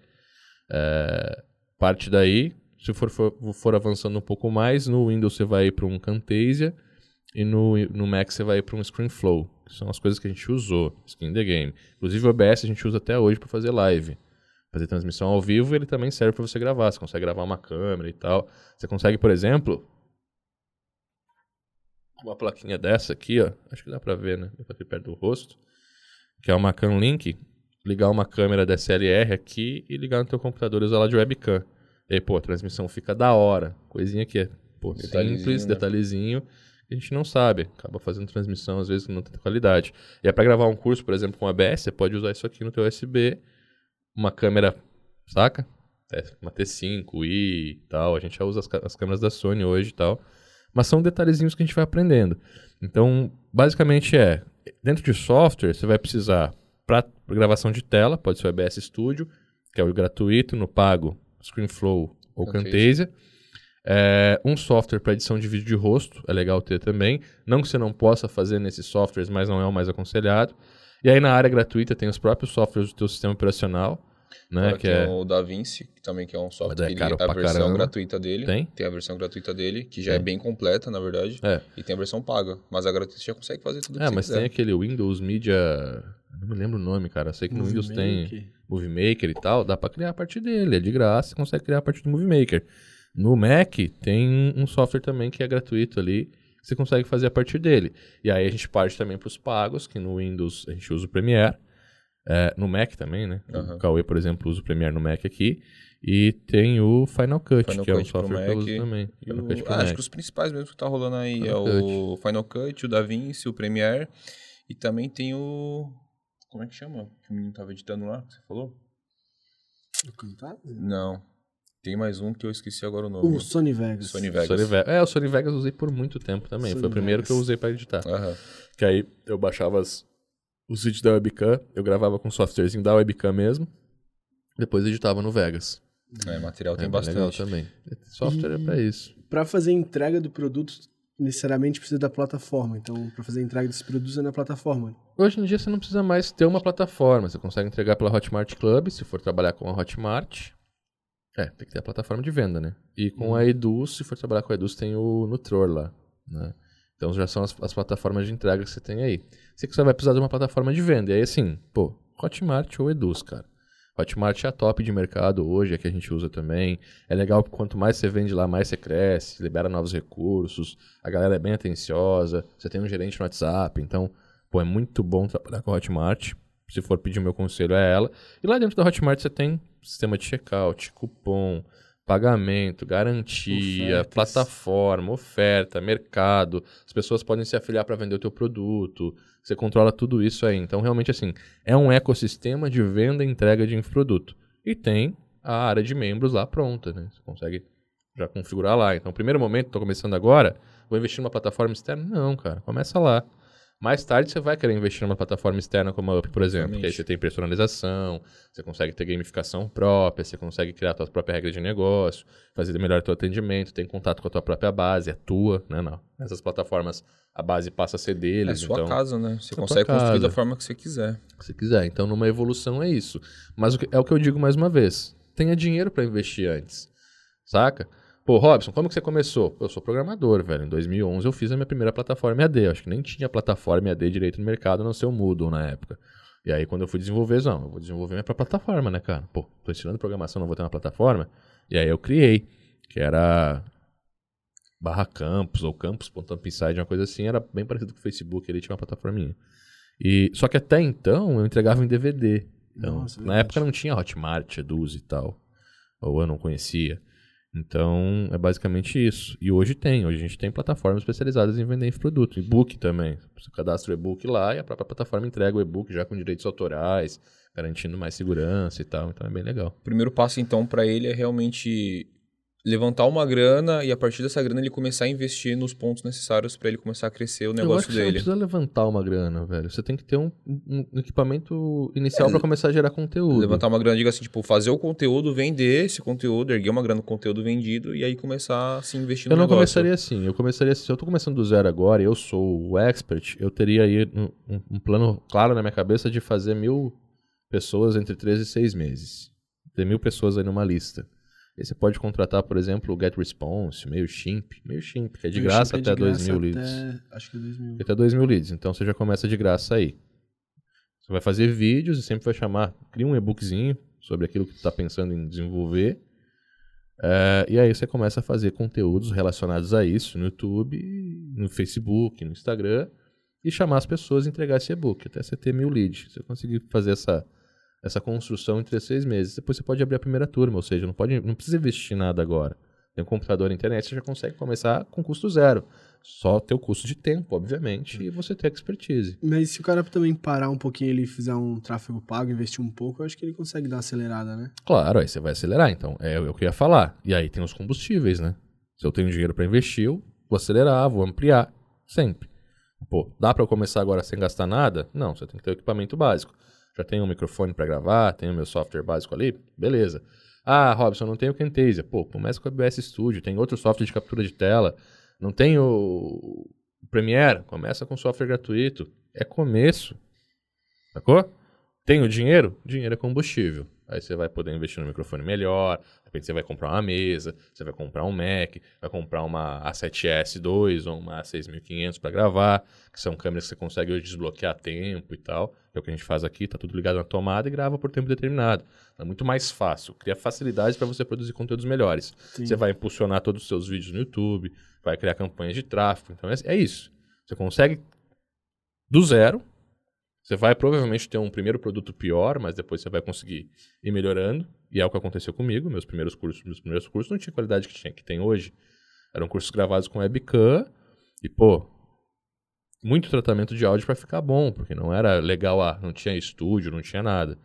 É, parte daí, se for, for, for avançando um pouco mais, no Windows você vai para um Camtasia e no, no Mac você vai para um ScreenFlow, que são as coisas que a gente usou, skin the game. Inclusive o OBS a gente usa até hoje para fazer live. Fazer transmissão ao vivo, ele também serve para você gravar. Você consegue gravar uma câmera e tal. Você consegue, por exemplo, uma plaquinha dessa aqui, ó. Acho que dá pra ver, né? Aqui perto do rosto. Que é uma Cam Link. Ligar uma câmera DSLR aqui e ligar no teu computador e usar ela de webcam. E aí, pô, a transmissão fica da hora. Coisinha que é, pô, Detalhezinho, simples, né? detalhezinho. Que a gente não sabe. Acaba fazendo transmissão, às vezes, com não tem qualidade. E é pra gravar um curso, por exemplo, com ABS, você pode usar isso aqui no teu USB. Uma câmera, saca? É, uma T5, i e tal. A gente já usa as, as câmeras da Sony hoje e tal. Mas são detalhezinhos que a gente vai aprendendo. Então, basicamente é, dentro de software, você vai precisar para gravação de tela, pode ser o OBS Studio, que é o gratuito, no pago, ScreenFlow ou Camtasia. É, um software para edição de vídeo de rosto, é legal ter também. Não que você não possa fazer nesses softwares, mas não é o mais aconselhado. E aí na área gratuita tem os próprios softwares do teu sistema operacional. né? Agora Que tem é... o DaVinci, que também que é um Mas software, é que a versão caramba. gratuita dele. Tem? Tem a versão gratuita dele, que já é Tem. bem completa, na verdade. É. E tem a versão paga. Mas a gratuita você já consegue fazer tudo que É, mas quiser. tem aquele Windows Media. Não me lembro o nome, cara. Eu sei que no Windows tem Maker. Movie Maker e tal. Dá pra criar a partir dele. É de graça, você consegue criar a partir do Movie Maker. No Mac tem um software também que é gratuito ali. que Você consegue fazer a partir dele. E aí a gente parte também para os pagos, que no Windows a gente usa o Premiere. É, no Mac também, né? Aham. O Cauê, por exemplo, usa o Premiere no Mac aqui. E tem o Final Cut, Final que é um Cut software que eu Mac uso também. O- Cut ah, acho Mac. que os principais mesmo que tá rolando aí Final é o Final Cut, o DaVinci, o Premiere. E também tem o. Como é que chama? Que o menino tava editando lá, que você falou? O Camtasia? Não. Tem mais um que eu esqueci agora o nome. O Sony Vegas. Sony Vegas. Sony Vegas. É, o Sony Vegas eu usei por muito tempo também. Sony Foi o primeiro Vegas. que eu usei para editar. Aham. Que aí eu baixava as- os vídeos da webcam, eu gravava com o softwarezinho da webcam mesmo, depois editava no Vegas. É, material tem é bem legal bastante. também. Software é pra isso. Pra fazer entrega do produto, necessariamente precisa da plataforma. Então, pra fazer entrega desses produtos é na plataforma. Hoje em dia você não precisa mais ter uma plataforma. Você consegue entregar pela Hotmart Club, se for trabalhar com a Hotmart. É, tem que ter a plataforma de venda, né? E com a Eduz, se for trabalhar com a Eduz, tem o Nutror lá, né? Então já são as, as plataformas de entrega que você tem aí. Você que só vai precisar de uma plataforma de venda. E aí assim, pô, Hotmart ou Eduz, cara. Hotmart é a top de mercado hoje, é que a gente usa também. É legal porque quanto mais você vende lá, mais você cresce, libera novos recursos, a galera é bem atenciosa, você tem um gerente no WhatsApp, então, pô, é muito bom trabalhar com a Hotmart. Se for pedir meu conselho, é ela. E lá dentro da Hotmart você tem sistema de checkout, cupom, pagamento, garantia, Ofertas. plataforma, oferta, mercado. As pessoas podem se afiliar para vender o teu produto. Você controla tudo isso aí. Então, realmente, assim, é um ecossistema de venda e entrega de infoproduto. E tem a área de membros lá pronta, né? Você consegue já configurar lá. Então, primeiro momento, estou começando agora, vou investir numa plataforma externa? Não, cara, começa lá. Mais tarde você vai querer investir numa plataforma externa como a Up, por exemplo, que aí Exatamente. você tem personalização, você consegue ter gamificação própria, você consegue criar a tua própria regra de negócio, fazer melhor teu atendimento, tem contato com a tua própria base, é tua, né? Não. Nessas plataformas a base passa a ser É deles, sua então casa, né? Você É consegue construir da forma que você quiser. se quiser. Então, numa evolução é isso. Mas o é o que eu digo mais uma vez. Tenha dinheiro para investir antes. Saca? Pô, Robson, como que você começou? Eu sou programador, velho. Em 2011 eu fiz a minha primeira plataforma EAD. Eu acho que nem tinha plataforma EAD direito no mercado, a não ser o Moodle na época. E aí, quando eu fui desenvolver, não, eu vou desenvolver minha própria plataforma, né, cara? Pô, tô ensinando programação, não vou ter uma plataforma. E aí eu criei, que era barra campus ou campus.upside, uma coisa assim, era bem parecido com o Facebook, ele tinha uma plataforminha. E, só que até então eu entregava em DVD. Então, Nossa, na verdade. época não tinha Hotmart, Eduz e tal. Ou eu não conhecia. Então, é basicamente isso. E hoje tem. Hoje a gente tem plataformas especializadas em vender produto. E-book também. Você cadastra o e-book lá e a própria plataforma entrega o e-book já com direitos autorais, garantindo mais segurança e tal. Então é bem legal. O primeiro passo, então, para ele é realmente levantar uma grana e a partir dessa grana ele começar a investir nos pontos necessários para ele começar a crescer o eu acho negócio que você não precisa levantar uma grana, velho. Você tem que ter um, um- equipamento inicial para começar a gerar conteúdo. Levantar uma grana, diga assim, tipo, fazer o conteúdo, vender esse conteúdo, erguer uma grana no conteúdo vendido e aí começar a se investir no Eu não negócio. começaria assim. Eu começaria assim. Se eu tô começando do zero agora e eu sou o expert, eu teria aí um, um- plano claro na minha cabeça de fazer mil pessoas entre 13 e 6 meses. Ter mil pessoas aí numa lista. Aí você pode contratar, por exemplo, o GetResponse, MailChimp. MailChimp, que é de graça é até de 2 graça mil leads. até- Acho que é 2 mil. Até 2 mil leads. Então você já começa de graça aí. Você vai fazer vídeos e sempre vai chamar. Cria um e-bookzinho sobre aquilo que tu está pensando em desenvolver. É, e aí você começa a fazer conteúdos relacionados a isso no YouTube, no Facebook, no Instagram. E chamar as pessoas a entregar esse e-book. Até você ter mil leads. Você conseguir fazer essa, essa construção entre seis meses. Depois você pode abrir a primeira turma. Ou seja, não, pode, não precisa investir nada agora. Tem um computador e internet, você já consegue começar com custo zero. Só ter o custo de tempo, obviamente, e você ter expertise. Mas se o cara também parar um pouquinho ele e fizer um tráfego pago, investir um pouco, eu acho que ele consegue dar uma acelerada, né? Claro, aí você vai acelerar, então. É o que eu ia falar. E aí tem os combustíveis, né? Se eu tenho dinheiro para investir, eu vou acelerar, vou ampliar, sempre. Pô, dá para eu começar agora sem gastar nada? Não, você tem que ter o equipamento básico. Já tenho um microfone para gravar, tenho meu software básico ali, beleza. Ah, Robson, não tenho o Camtasia. Pô, começa com o OBS Studio, tem outro software de captura de tela. Não tem o o Premiere, começa com software gratuito. É começo. Sacou? Tenho dinheiro? Dinheiro é combustível. Aí você vai poder investir no microfone melhor, de repente você vai comprar uma mesa, você vai comprar um Mac, vai comprar uma A7S2 ou uma A6500 para gravar, que são câmeras que você consegue hoje desbloquear tempo e tal. É o que a gente faz aqui, tá tudo ligado na tomada e grava por tempo determinado. É muito mais fácil, cria facilidades para você produzir conteúdos melhores. Sim. Você vai impulsionar todos os seus vídeos no YouTube, vai criar campanhas de tráfego. Então é, é isso. Você consegue do zero. Você vai provavelmente ter um primeiro produto pior, mas depois você vai conseguir ir melhorando. E é o que aconteceu comigo. Meus primeiros cursos, meus primeiros cursos não tinha qualidade que, tinha, que tem hoje. Eram cursos gravados com webcam e, pô, muito tratamento de áudio para ficar bom, porque não era legal, ah, não tinha estúdio, não tinha nada.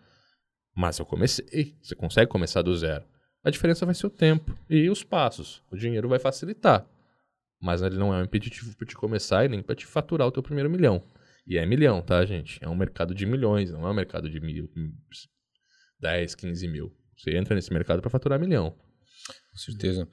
Mas eu comecei, você consegue começar do zero. A diferença vai ser o tempo e os passos. O dinheiro vai facilitar. Mas ele não é um impeditivo para te começar e nem para te faturar o teu primeiro milhão. E é milhão, tá, gente? É um mercado de milhões, não é um mercado de mil, 10, 15 mil. Você entra nesse mercado para faturar milhão. Com certeza.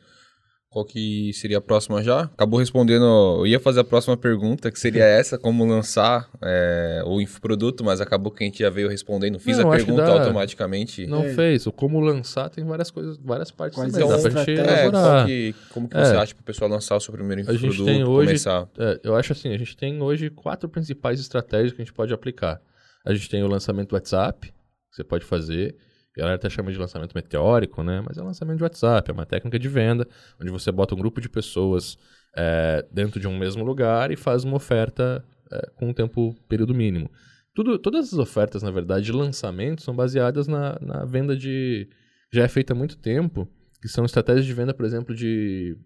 Qual que seria a próxima já? Acabou respondendo. Eu ia fazer a próxima pergunta, que seria essa: como lançar é, o infoproduto, mas acabou que a gente já veio respondendo. Fiz Não, a pergunta dá. automaticamente. Não É. fez. O como lançar tem várias coisas, várias partes Quais também. Dá pra gente? É, que, como que É. você acha para o pessoal lançar o seu primeiro A gente infoproduto, tem hoje- começar? É, eu acho assim, a gente tem hoje quatro principais estratégias que a gente pode aplicar. A gente tem o lançamento do WhatsApp, que você pode fazer. A galera até chama de lançamento meteórico, né? Mas é lançamento de WhatsApp, é uma técnica de venda, onde você bota um grupo de pessoas é, dentro de um mesmo lugar e faz uma oferta é, com um tempo, período mínimo. Tudo, todas as ofertas, na verdade, de lançamento são baseadas na, na venda de. Já é feita há muito tempo, que são estratégias de venda, por exemplo, de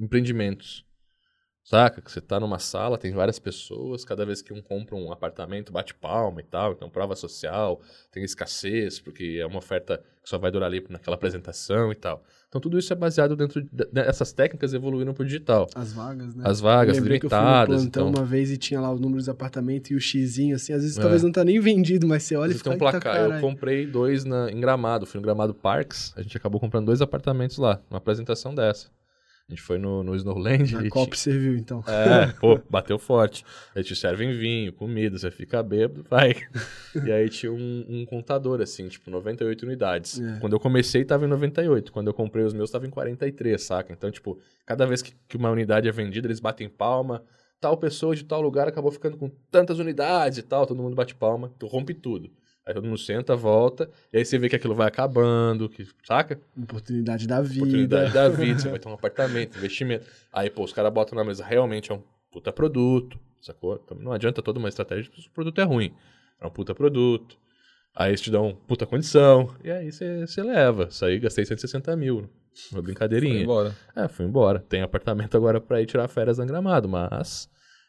empreendimentos. Saca? Que você tá numa sala, tem várias pessoas, cada vez que um compra um apartamento, bate palma e tal, então prova social, tem escassez, porque é uma oferta que só vai durar ali naquela apresentação e tal. Então tudo isso é baseado dentro de- dessas técnicas evoluíram pro digital. As vagas, né? As vagas Eu eu limitadas, plantão então uma vez e tinha lá o número dos apartamentos e o xizinho, assim. Às vezes É. talvez não tá nem vendido, mas você olha e fica... tem um "Eita, placar. Eu caralho." comprei dois na, em Gramado. Fui no Gramado Parks. A gente acabou comprando dois apartamentos lá, numa apresentação dessa. A gente foi no, no Snowland. A e Copa serviu, então. É, pô, bateu forte. Aí te servem vinho, comida, você fica bêbado, vai. E aí tinha um, um contador, assim, tipo, 98 unidades. É. Quando eu comecei, tava em 98. Quando eu comprei os meus, tava em 43, saca? Então, tipo, cada vez que, que uma unidade é vendida, eles batem palma. Tal pessoa de tal lugar acabou ficando com tantas unidades e tal, todo mundo bate palma, tu rompe tudo. Aí todo mundo senta, volta, e aí você vê que aquilo vai acabando, que, saca? Oportunidade da vida. oportunidade da vida, você vai ter um apartamento, investimento. Aí, pô, os caras botam na mesa, realmente é um puta produto, sacou? Então não adianta toda uma estratégia se o produto é ruim. É um puta produto. Aí eles te dão puta condição. E aí você leva. Saí, gastei 160 mil. Uma Foi brincadeirinha. embora. É, fui embora. Tem apartamento agora pra ir tirar férias na Gramado, mas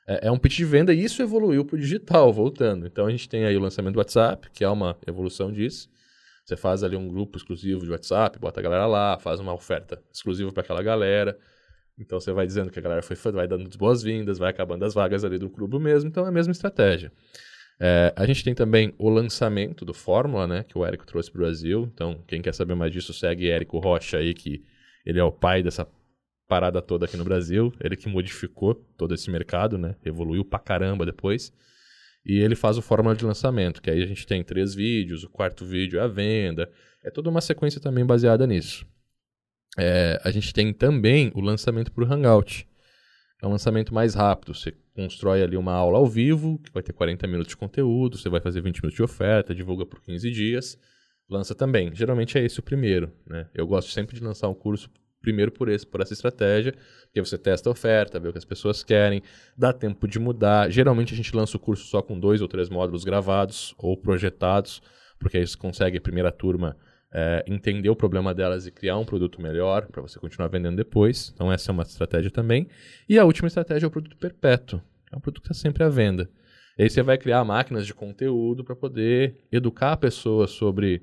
é, é um pitch de venda e isso evoluiu pro digital, voltando. Então a gente tem aí o lançamento do WhatsApp, que é uma evolução disso. Você faz ali um grupo exclusivo de WhatsApp, bota a galera lá, faz uma oferta exclusiva para aquela galera. Então você vai dizendo que a galera foi, vai dando as boas-vindas, vai acabando as vagas ali do clube mesmo, então é a mesma estratégia. É, a gente tem também o lançamento do Fórmula, né, que o Érico trouxe para o Brasil. Então, quem quer saber mais disso, segue Érico Rocha aí, que ele é o pai dessa parada toda aqui no Brasil. Ele que modificou todo esse mercado, né, evoluiu pra caramba depois. E ele faz o Fórmula de lançamento, que aí a gente tem três vídeos, o quarto vídeo é a venda. É toda uma sequência também baseada nisso. É, a gente tem também o lançamento por Hangout. É um lançamento mais rápido. Você constrói ali uma aula ao vivo, que vai ter 40 minutos de conteúdo, você vai fazer 20 minutos de oferta, divulga por 15 dias, lança também. Geralmente é esse o primeiro. Né? Eu gosto sempre de lançar um curso primeiro por, esse, por essa estratégia, porque você testa a oferta, vê o que as pessoas querem, dá tempo de mudar. Geralmente a gente lança o curso só com dois ou três módulos gravados ou projetados, porque aí você consegue, a primeira turma, é, entender o problema delas e criar um produto melhor para você continuar vendendo depois. Então, essa é uma estratégia também. E a última estratégia é o produto perpétuo. É um produto que está sempre à venda. E aí você vai criar máquinas de conteúdo para poder educar a pessoa sobre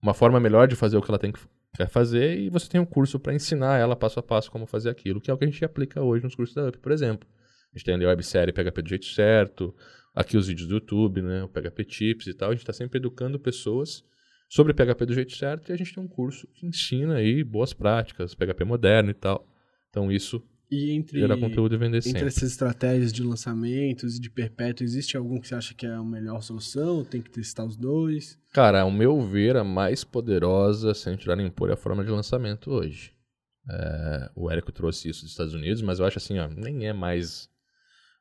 uma forma melhor de fazer o que ela tem que quer fazer e você tem um curso para ensinar ela passo a passo como fazer aquilo, que é o que a gente aplica hoje nos cursos da UP, por exemplo. A gente tem ali a websérie PHP do jeito certo, aqui os vídeos do YouTube, né, o PHP Tips e tal. A gente está sempre educando pessoas sobre PHP do jeito certo e a gente tem um curso que ensina aí boas práticas, PHP moderno e tal. Então isso E entre, gerar conteúdo e vender entre sempre. essas estratégias de lançamentos e de perpétuo, existe algum que você acha que é a melhor solução? Tem que testar os dois? Cara, ao meu ver, a mais poderosa, sem tirar nem pôr, é a forma de lançamento hoje. É, o Érico trouxe isso dos Estados Unidos, mas eu acho assim, ó, nem é mais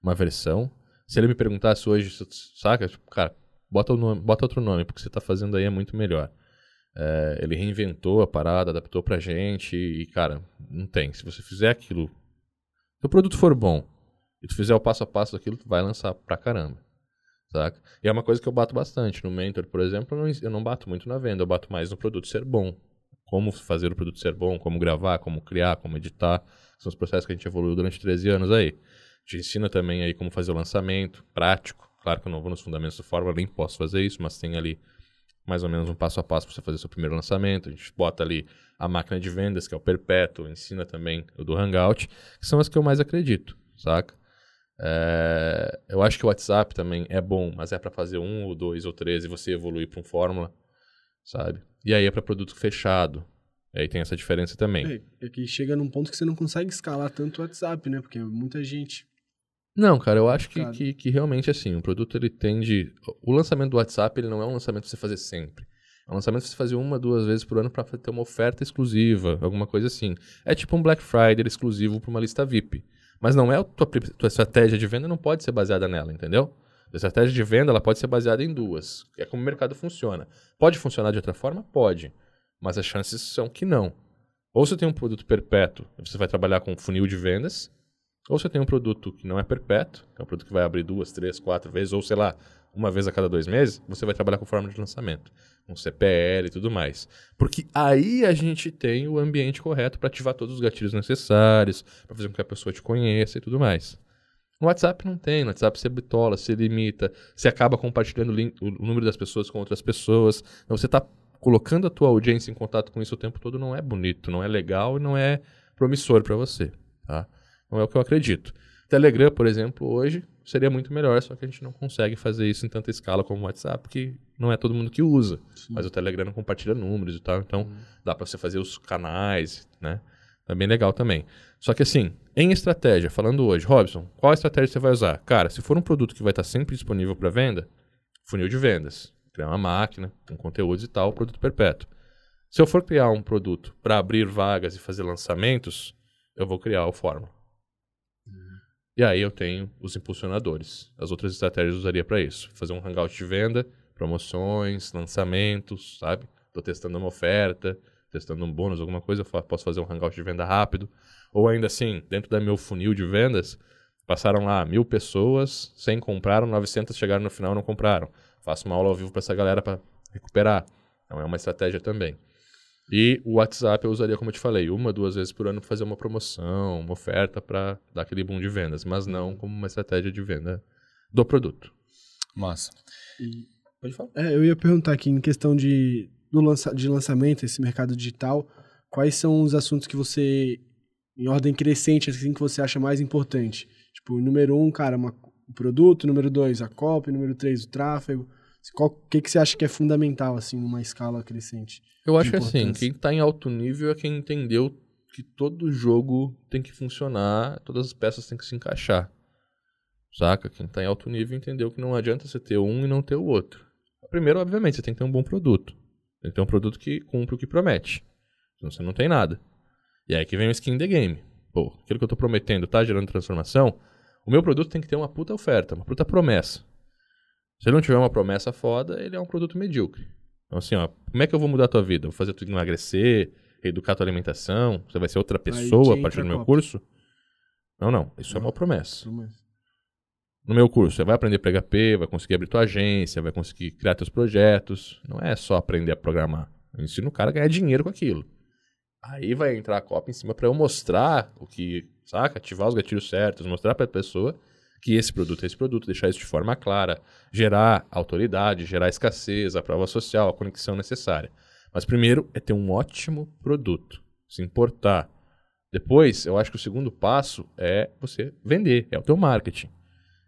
uma versão. Se ele me perguntasse hoje, saca? Tipo, cara, bota, o nome, bota outro nome, porque você tá fazendo aí é muito melhor. É, ele reinventou a parada, adaptou pra gente e, cara, não tem. Se você fizer aquilo, se o produto for bom e tu fizer o passo a passo daquilo, tu vai lançar pra caramba. Saca? E é uma coisa que eu bato bastante. No Mentor, por exemplo, eu não, eu não bato muito na venda, eu bato mais no produto ser bom. Como fazer o produto ser bom, como gravar, como criar, como editar. São os processos que a gente evoluiu durante 13 anos aí. Te ensina também aí como fazer o lançamento, prático. Claro que eu não vou nos fundamentos do Fórmula, nem posso fazer isso, mas tem ali mais ou menos um passo a passo para você fazer seu primeiro lançamento. A gente bota ali a máquina de vendas, que é o Perpétuo, ensina também o do Hangout, que são as que eu mais acredito, saca? É, eu acho que o WhatsApp também é bom, mas é para fazer um ou dois ou três e você evoluir para um Fórmula, sabe? E aí é para produto fechado. E aí tem essa diferença também. É, é que chega num ponto que você não consegue escalar tanto o WhatsApp, né? Porque muita gente Não, cara, eu acho que, que, que realmente assim, o produto ele tende. O lançamento do WhatsApp ele não é um lançamento pra você fazer sempre. É um lançamento pra você fazer uma, duas vezes por ano para ter uma oferta exclusiva, alguma coisa assim. É tipo um Black Friday exclusivo para uma lista VIP. Mas não é a tua, tua estratégia de venda, não pode ser baseada nela, entendeu? A estratégia de venda ela pode ser baseada em duas. É como o mercado funciona. Pode funcionar de outra forma? Pode. Mas as chances são que não. Ou você tem um produto perpétuo, você vai trabalhar com funil de vendas, ou você tem um produto que não é perpétuo, que é um produto que vai abrir duas, três, quatro vezes, ou sei lá, uma vez a cada dois meses, você vai trabalhar com forma de lançamento, com CPL e tudo mais. Porque aí a gente tem o ambiente correto para ativar todos os gatilhos necessários, para fazer com que a pessoa te conheça e tudo mais. No WhatsApp não tem, no WhatsApp você bitola, você limita, você acaba compartilhando o, o número das pessoas com outras pessoas. Então você está colocando a tua audiência em contato com isso o tempo todo, não é bonito, não é legal e não é promissor para você. Tá? Não é o que eu acredito. Telegram, por exemplo, hoje seria muito melhor, só que a gente não consegue fazer isso em tanta escala como o WhatsApp, porque não é todo mundo que usa. Sim. Mas o Telegram não compartilha números e tal, então uhum. dá para você fazer os canais, né? É bem legal também. Só que assim, em estratégia, falando hoje, Robson, qual estratégia você vai usar? Cara, se for um produto que vai estar sempre disponível para venda, funil de vendas, criar uma máquina com conteúdos e tal, produto perpétuo. Se eu for criar um produto para abrir vagas e fazer lançamentos, eu vou criar o Fórmula. E aí eu tenho os impulsionadores. As outras estratégias eu usaria para isso. Fazer um hangout de venda, promoções, lançamentos, sabe? Estou testando uma oferta, testando um bônus, alguma coisa, eu posso fazer um hangout de venda rápido. Ou ainda assim, dentro da meu funil de vendas, passaram lá mil pessoas, 100 compraram, 900 chegaram no final e não compraram. Faço uma aula ao vivo para essa galera para recuperar. Então é uma estratégia também. E o WhatsApp eu usaria, como eu te falei, uma, duas vezes por ano para fazer uma promoção, uma oferta para dar aquele boom de vendas, mas não como uma estratégia de venda do produto. Massa. E, Pode falar. É, eu ia perguntar aqui, em questão de, do lança, de lançamento, esse mercado digital, quais são os assuntos que você, em ordem crescente, assim, que você acha mais importante? Tipo, número um, cara, uma, o produto, número dois, a copy, número três, o tráfego. O que, que você acha que é fundamental, assim, numa escala crescente? Eu acho que assim, quem está em alto nível é quem entendeu que todo jogo tem que funcionar, todas as peças têm que se encaixar. Saca? Quem está em alto nível entendeu que não adianta você ter um e não ter o outro. Primeiro, obviamente, você tem que ter um bom produto. Tem que ter um produto que cumpre o que promete. Senão você não tem nada. E aí que vem o skin the game. Pô, aquilo que eu estou prometendo tá gerando transformação. O meu produto tem que ter uma puta oferta, uma puta promessa. Se ele não tiver uma promessa foda, ele é um produto medíocre. Então, assim, ó, como é que eu vou mudar a tua vida? Vou fazer tu emagrecer, reeducar tua alimentação? Você vai ser outra pessoa a partir do meu copa. curso? Não, não. Isso não. é uma promessa. promessa. No meu curso, você vai aprender PHP, vai conseguir abrir tua agência, vai conseguir criar teus projetos. Não é só aprender a programar. Eu ensino o cara a ganhar dinheiro com aquilo. Aí vai entrar a copa em cima para eu mostrar o que, saca? Ativar os gatilhos certos, mostrar para a pessoa que esse produto é esse produto, deixar isso de forma clara, gerar autoridade, gerar escassez, a prova social, a conexão necessária. Mas primeiro é ter um ótimo produto, se importar. Depois, eu acho que o segundo passo é você vender, é o teu marketing.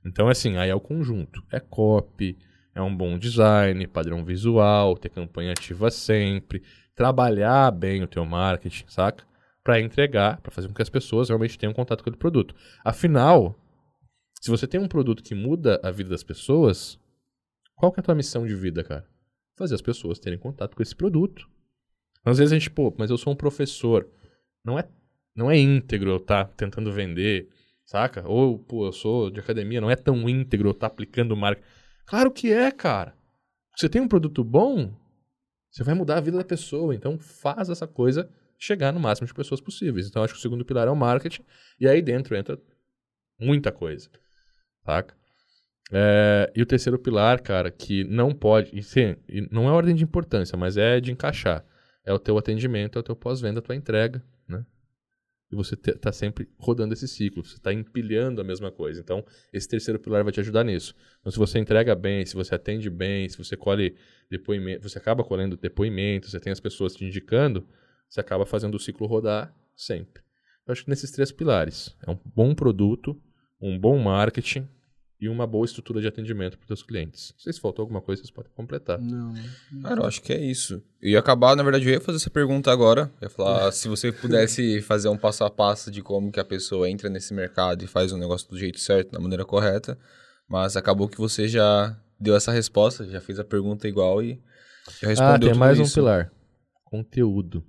Então, assim, aí é o conjunto. É copy, é um bom design, padrão visual, ter campanha ativa sempre, trabalhar bem o teu marketing, saca? para entregar, para fazer com que as pessoas realmente tenham contato com aquele produto. Afinal, se você tem um produto que muda a vida das pessoas, qual que é a tua missão de vida, cara? Fazer as pessoas terem contato com esse produto. Às vezes a gente, pô, mas eu sou um professor. Não é, não é íntegro eu estar tá tentando vender, saca? Ou, pô, eu sou de academia, não é tão íntegro eu estar tá aplicando marca. Claro que é, cara. Você tem um produto bom, você vai mudar a vida da pessoa. Então faz essa coisa chegar no máximo de pessoas possíveis. Então acho que o segundo pilar é o marketing. E aí dentro entra muita coisa. Saca? É, e o terceiro pilar, cara, que não pode. E, sim, não é ordem de importância, mas é de encaixar. É o teu atendimento, é o teu pós-venda, a tua entrega, né? E você está sempre rodando esse ciclo, você está empilhando a mesma coisa. Então, esse terceiro pilar vai te ajudar nisso. Então, se você entrega bem, se você atende bem, se você colhe depoimento, você acaba colhendo depoimentos, você tem as pessoas te indicando, você acaba fazendo o ciclo rodar sempre. Eu acho que nesses três pilares, é um bom produto, um bom marketing e uma boa estrutura de atendimento para os seus clientes. Não sei se faltou alguma coisa, vocês podem completar. Não. Cara, eu acho que é isso. E ia acabar, na verdade, eu ia fazer essa pergunta agora. Eu ia falar se você pudesse fazer um passo a passo de como que a pessoa entra nesse mercado e faz o um negócio do jeito certo, da maneira correta. Mas acabou que você já deu essa resposta, já fez a pergunta igual e já respondeu Ah, tem mais isso. um pilar. Conteúdo.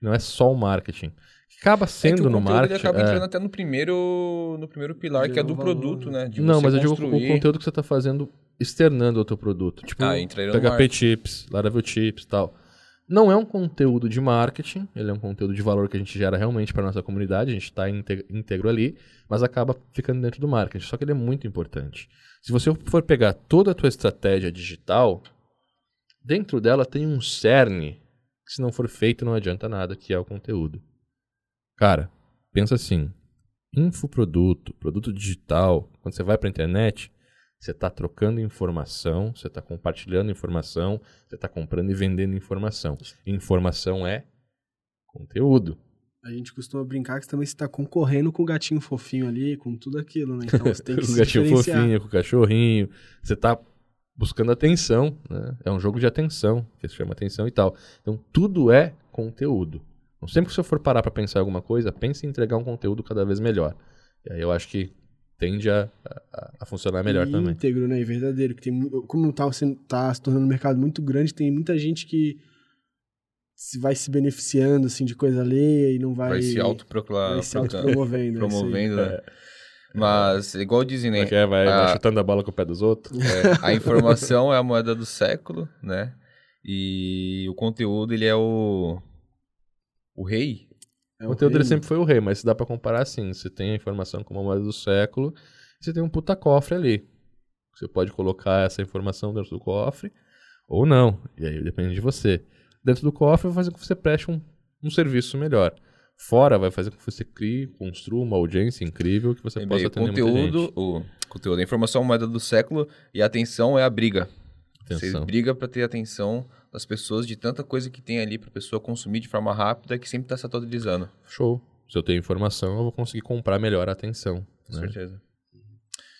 Não é só o marketing acaba sendo é no marketing. Ele acaba entrando é. até no primeiro, no primeiro pilar, que é do valor. produto, né? De não, mas eu digo o conteúdo que você está fazendo externando o teu produto. Tipo, ah, PHP Chips, Laravel Chips e tal. Não é um conteúdo de marketing, ele é um conteúdo de valor que a gente gera realmente para nossa comunidade, a gente está íntegro ali, mas acaba ficando dentro do marketing. Só que ele é muito importante. Se você for pegar toda a tua estratégia digital, dentro dela tem um cerne que se não for feito não adianta nada, que é o conteúdo. Cara, pensa assim: infoproduto, produto digital, quando você vai para a internet, você está trocando informação, você está compartilhando informação, você está comprando e vendendo informação. Informação é conteúdo. A gente costuma brincar que você também está concorrendo com o gatinho fofinho ali, com tudo aquilo, né? Então você tem que com o gatinho fofinho, com o cachorrinho. Você está buscando atenção, né? É um jogo de atenção, que se chama atenção e tal. Então tudo é conteúdo. Então, sempre que você for parar para pensar em alguma coisa, pense em entregar um conteúdo cada vez melhor. E aí eu acho que tende a, a, a funcionar melhor e também. íntegro, né? E verdadeiro. Que tem, como está tá se tornando um mercado muito grande, tem muita gente que se vai se beneficiando assim de coisa alheia e não vai vai se autoproclamando vai se autopromovendo promovendo né? É. mas igual dizem né é, vai, a, vai chutando a bola com o pé dos outros é, a informação é a moeda do século né e o conteúdo ele é o o rei? É o, o conteúdo dele sempre foi o rei, mas se dá para comparar assim. Você tem a informação como a moeda do século, você tem um puta cofre ali. Você pode colocar essa informação dentro do cofre ou não. E aí depende de você. Dentro do cofre vai fazer com que você preste um, um serviço melhor. Fora vai fazer com que você crie, construa uma audiência incrível que você possa atender conteúdo, muita gente. O conteúdo, a informação é a moeda do século e a atenção é a briga. Atenção. Você briga para ter atenção das pessoas, de tanta coisa que tem ali para a pessoa consumir de forma rápida que sempre está se atualizando. Show. Se eu tenho informação, eu vou conseguir comprar melhor a atenção. Com né? certeza.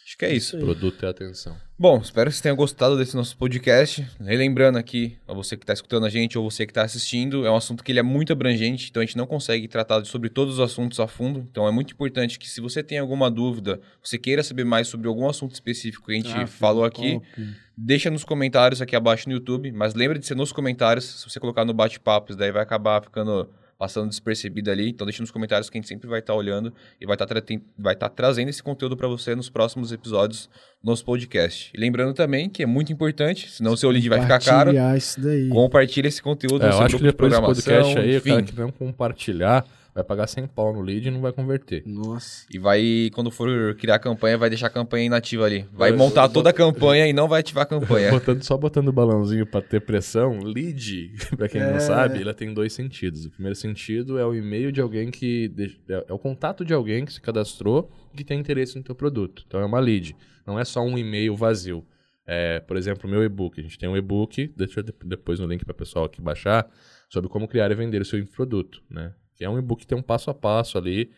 Acho que é isso. isso produto e atenção. Bom, espero que você tenha gostado desse nosso podcast. Relembrando aqui, a você que está escutando a gente ou você que está assistindo, é um assunto que ele é muito abrangente, então a gente não consegue tratar sobre todos os assuntos a fundo. Então é muito importante que se você tem alguma dúvida, você queira saber mais sobre algum assunto específico que a gente ah, falou aqui, top. deixa nos comentários aqui abaixo no YouTube. Mas lembre de ser nos comentários, se você colocar no bate-papo, daí vai acabar ficando passando despercebido ali. Então deixa nos comentários que a gente sempre vai estar tá olhando e vai estar tá vai tá trazendo esse conteúdo para você nos próximos episódios do nosso podcast. E lembrando também que é muito importante, senão o seu lead vai ficar caro. Isso daí. Compartilha esse conteúdo é, no seu eu acho que depois de podcast aí, enfim. cara que não compartilhar vai pagar 100 pau no lead e não vai converter. Nossa. E vai, quando for criar a campanha, vai deixar a campanha inativa ali. Vai montar toda a campanha e não vai ativar a campanha. Botando, só botando o balãozinho para ter pressão, lead, para quem é... não sabe, ela tem dois sentidos. O primeiro sentido é o e-mail de alguém que. É, é o contato de alguém que se cadastrou e que tem interesse no teu produto. Então é uma lead. Não é só um e-mail vazio. É, por exemplo, o meu e-book. A gente tem um e-book, deixa eu depois no link para o pessoal aqui baixar, sobre como criar e vender o seu produto, né? Que é um e-book que tem um passo a passo ali,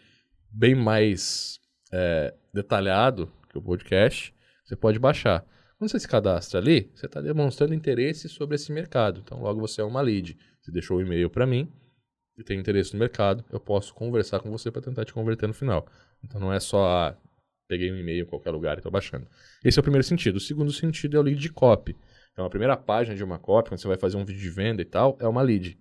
bem mais é, detalhado que o podcast. Você pode baixar. Quando você se cadastra ali, você está demonstrando interesse sobre esse mercado. Então, logo você é uma lead. Você deixou o e-mail para mim, e tem interesse no mercado, eu posso conversar com você para tentar te converter no final. Então não é só, ah, peguei um e-mail em qualquer lugar e estou baixando. Esse é o primeiro sentido. O segundo sentido é o lead de copy. Então a primeira página de uma copy, quando você vai fazer um vídeo de venda e tal, é uma lead.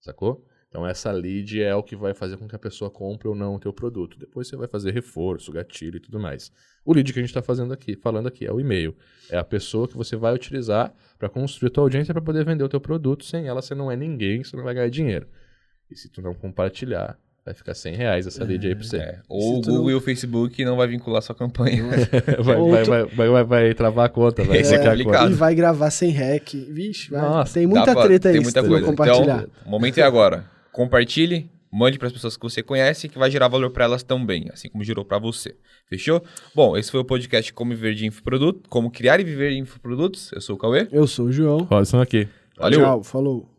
Sacou? Então essa lead é o que vai fazer com que a pessoa compre ou não o teu produto. Depois você vai fazer reforço, gatilho e tudo mais. O lead que a gente está fazendo aqui, falando aqui, é o e-mail. É a pessoa que você vai utilizar para construir a tua audiência para poder vender o teu produto. Sem ela você não é ninguém, você não vai ganhar dinheiro. E se tu não compartilhar, vai ficar 100 reais essa lead aí pra você. É. Ou o Google não... e o Facebook não vai vincular sua campanha. vai, vai, tu... vai, vai, vai, travar a conta, vai é, complicado. E vai gravar sem rec. Vixe, vai. Nossa, tem muita treta aí. Tem muita coisa. Compartilhar. Então, o momento é agora compartilhe, mande para as pessoas que você conhece, que vai gerar valor para elas também, assim como gerou para você. Fechou? Bom, esse foi o podcast Como Viver de Infoproduto, Como Criar e Viver de Infoprodutos. Eu sou o Cauê. Eu sou o João. Robson aqui. Valeu. Tchau, falou.